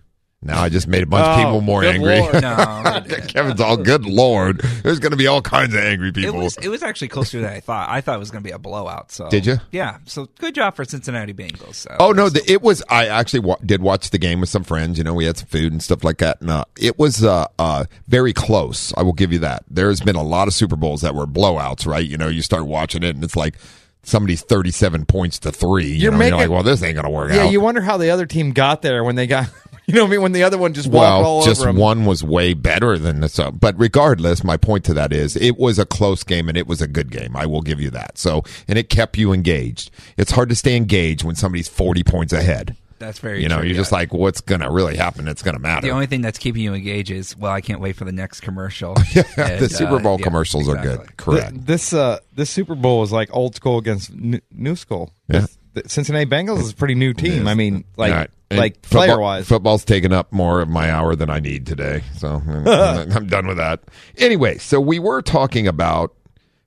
Now I just made a bunch of Oh, people more angry. No, Kevin's all good lord. There's going to be all kinds of angry it people. was it was actually closer than I thought. I thought it was going to be a blowout. So Did you? Yeah. So good job for Cincinnati Bengals. So Oh no, the, it was. I actually wa- did watch the game with some friends. You know, we had some food and stuff like that, and uh, it was uh, uh, very close. I will give you that. There's been a lot of Super Bowls that were blowouts, right? You know, you start watching it, and it's like somebody's 37 points to three. You You're know, making- you're like, well, this ain't gonna work Yeah, out. you wonder how the other team got there when they got. You know what I mean? When the other one just walked all well, just over 'em. one was way better than this. Uh, but regardless, my point to that is it was a close game and it was a good game. I will give you that. So, and it kept you engaged. It's hard to stay engaged when somebody's 40 points ahead. that's very. You know, true, you're yeah. just like, what's going to really happen? It's going to matter. The only thing that's keeping you engaged is well, I can't wait for the next commercial. yeah, And, the Super uh, Bowl yeah, commercials are good. Correct. Th- This uh, this Super Bowl is like old school against n- new school. Yeah. The Cincinnati Bengals is a pretty new team. I mean, like All right. And like football- player wise. Football's taken up more of my hour than I need today. So I'm, I'm done with that. Anyway, so we were talking about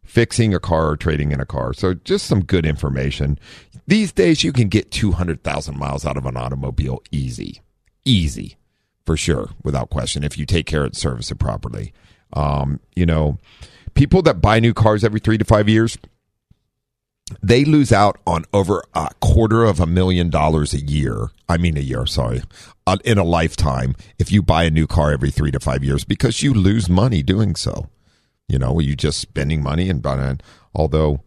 fixing a car or trading in a car. So just some good information. These days, you can get 200,000 miles out of an automobile easy. Easy, for sure, without question, if you take care of it, service it properly. Um, you know, people that buy new cars every three to five years, they lose out on over a quarter of a million dollars a year. I mean, a year, sorry, in a lifetime if you buy a new car every three to five years because you lose money doing so. You know, you just spending money and buying. Although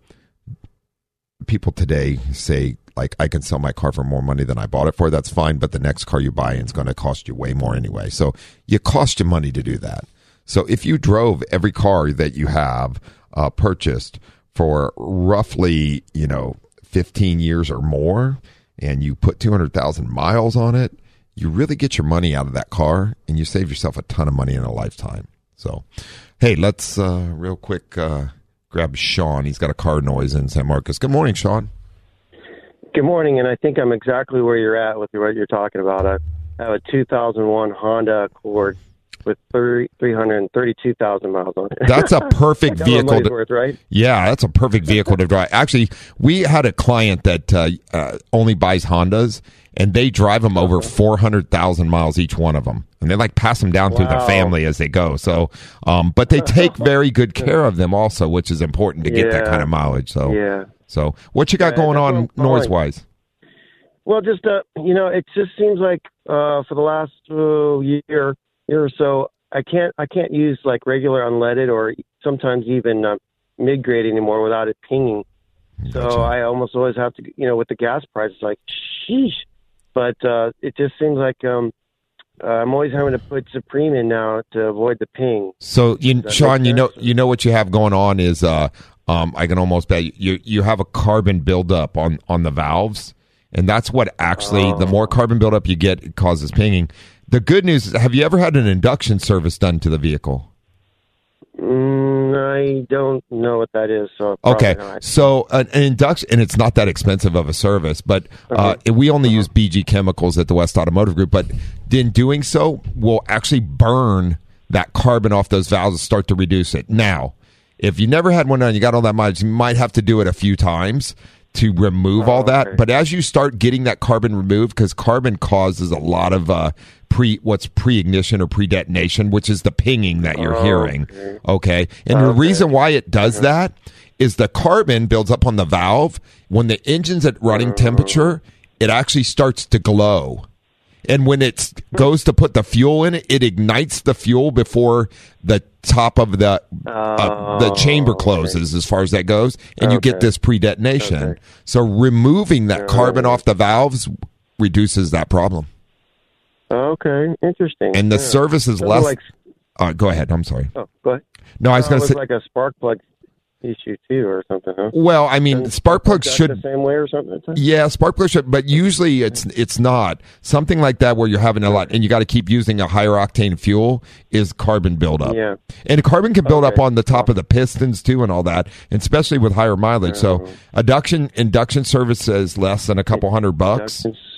people today say, like, I can sell my car for more money than I bought it for, that's fine, but the next car you buy is going to cost you way more anyway. So you cost you money to do that. So if you drove every car that you have uh, purchased for roughly, you know, 15 years or more, and you put 200,000 miles on it, you really get your money out of that car and you save yourself a ton of money in a lifetime. So, hey, let's uh, real quick uh, grab Sean. He's got a car noise in San Marcos. Good morning, Sean. Good morning, and I think I'm exactly where you're at with what you're talking about. I have a 2001 Honda Accord with 30, 332,000 miles on it. That's a perfect vehicle. To, worth, right? yeah, that's a perfect vehicle to drive. Actually, we had a client that uh, uh, only buys Hondas, and they drive them over four hundred thousand miles each one of them, and they like pass them down through the family as they go. So, um, but they take very good care of them also, which is important to get that kind of mileage. So, Yeah. so what you got Yeah, going on noise wise? Well, just uh, you know, it just seems like uh, for the last uh, year, year or so, I can't, I can't use like regular unleaded or sometimes even uh, mid grade anymore without it pinging. So I almost always have to, you know, with the gas prices, like, sheesh. But uh, it just seems like um, uh, I'm always having to put Supreme in now to avoid the ping. So you, Sean, you know, you know what you have going on is, uh, um, I can almost bet you you have a carbon buildup on on the valves, and that's what actually the more carbon buildup you get it causes pinging. The good news is, have you ever had an induction service done to the vehicle? Mm, I don't know what that is. So Okay, not. so an, an induction, and it's not that expensive of a service, but uh, we only use BG chemicals at the West Automotive Group. But in doing so, we'll actually burn that carbon off those valves and start to reduce it. Now, if you never had one done, you got all that mileage, you might have to do it a few times to remove all that. But as you start getting that carbon removed, because carbon causes a lot of uh, pre what's pre ignition or pre detonation, which is the pinging that you're hearing. Okay, and the reason why it does that is the carbon builds up on the valve. When the engine's at running temperature. It actually starts to glow. And when it goes to put the fuel in it, it ignites the fuel before the top of the uh, the chamber closes, as far as that goes, and you get this pre detonation. So removing that carbon off the valves reduces that problem, Okay, interesting. and the Yeah. service is less. Like, uh, go ahead. I'm sorry. oh, go ahead. No, I was Oh, going to say. like a spark plug issue too, or something, huh? well, I mean, And spark plugs should the same way or something. Yeah, spark plugs should, but usually it's it's not something like that where you're having a lot, and you got to keep using a higher octane fuel is carbon buildup. Yeah. and carbon can build up on the top of the pistons too, and all that, and especially with higher mileage. So, induction induction service is less than a couple hundred bucks. Induction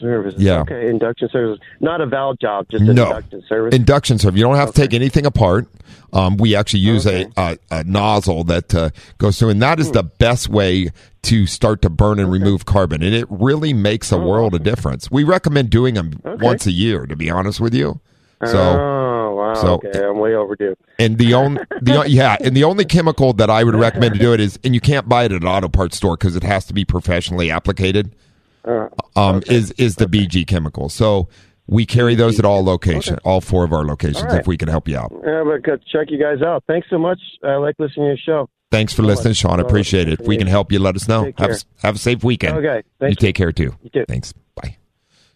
services. Yeah. Okay, induction services. Not a valve job, just no induction service. induction service. You don't have to take anything apart. Um, we actually use a, a, a nozzle that uh, goes through, and that is the best way to start to burn and remove carbon, and it really makes a world of difference. We recommend doing them once a year, to be honest with you. So. oh wow. so- okay, I'm way overdue. And the only, the yeah, and the only chemical that I would recommend to do it is, and you can't buy it at an auto parts store because it has to be professionally applicated. Uh, Um, is is the BG chemical? So we carry those at all locations, all four of our locations, right. if we can help you out. Yeah, but check you guys out. Thanks so much. I like listening to your show. Thanks for listening, Sean. I appreciate it. If we can help you, let us know. Have a, have a safe weekend. Okay, You thanks. take care too. You too. Thanks. Bye.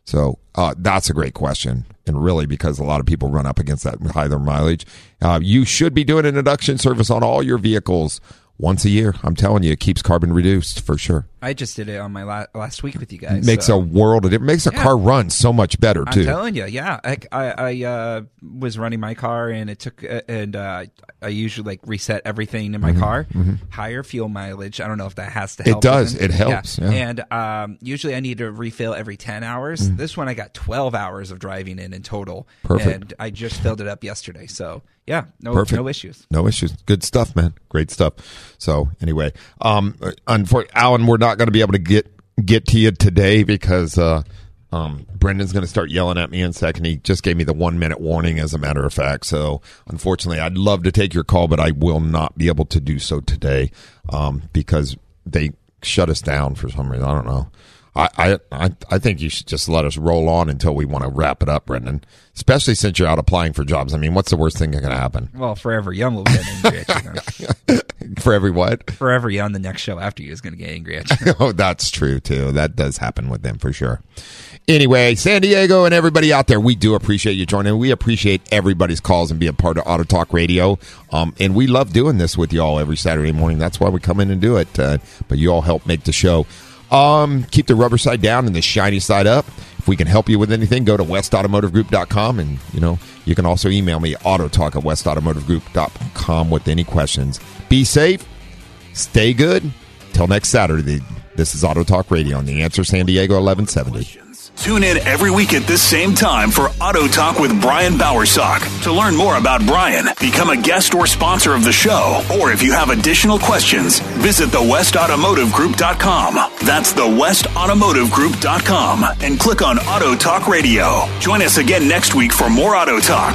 So uh, that's a great question, and really because a lot of people run up against that higher mileage, uh, you should be doing an induction service on all your vehicles once a year. I'm telling you, it keeps carbon reduced for sure. I just did it on my la- last week with you guys. makes so- a world of it makes a Yeah. car run so much better too. I'm telling you, yeah. I I, I uh, was running my car and it took uh, and uh, I usually like reset everything in my Mhm, car. mhm. Higher fuel mileage. I don't know if that has to help. It does. It helps, yeah. And um, usually I need to refill every ten hours. Mm. This one I got twelve hours of driving in in total. Perfect. And I just filled it up yesterday. So yeah, no Perfect. no issues. No issues. Good stuff, man. Great stuff. So anyway, um, unfor- Alan, we're not going to be able to get get to you today because uh, um, Brendan's going to start yelling at me in a second. He just gave me the one minute warning, as a matter of fact. So unfortunately, I'd love to take your call, but I will not be able to do so today um, because they shut us down for some reason. I don't know. I, I I think you should just let us roll on until we want to wrap it up, Brendan. Especially since you're out applying for jobs. I mean, what's the worst thing that can happen? Well, Forever Young will get angry at you. For every what? Forever Young, the next show after you is going to get angry at you. oh, that's true too. That does happen with them for sure. Anyway, San Diego and everybody out there, we do appreciate you joining. We appreciate everybody's calls and being part of Auto Talk Radio. Um, and we love doing this with you all every Saturday morning. That's why we come in and do it. Uh, but you all help make the show. Um, keep the rubber side down and the shiny side up. If we can help you with anything, go to westautomotivegroup.com and, you know, you can also email me autotalk at westautomotivegroup.com with any questions. Be safe. Stay good. Till next Saturday. This is Auto Talk Radio on the Answer San Diego 1170. Tune in every week at this same time for Auto Talk with Brian Bowersock. To learn more about Brian, become a guest or sponsor of the show, or if you have additional questions, visit thewestautomotivegroup.com. That's thewestautomotivegroup.com and click on Auto Talk Radio. Join us again next week for more Auto Talk.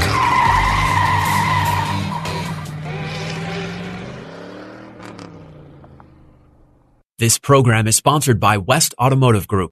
This program is sponsored by West Automotive Group.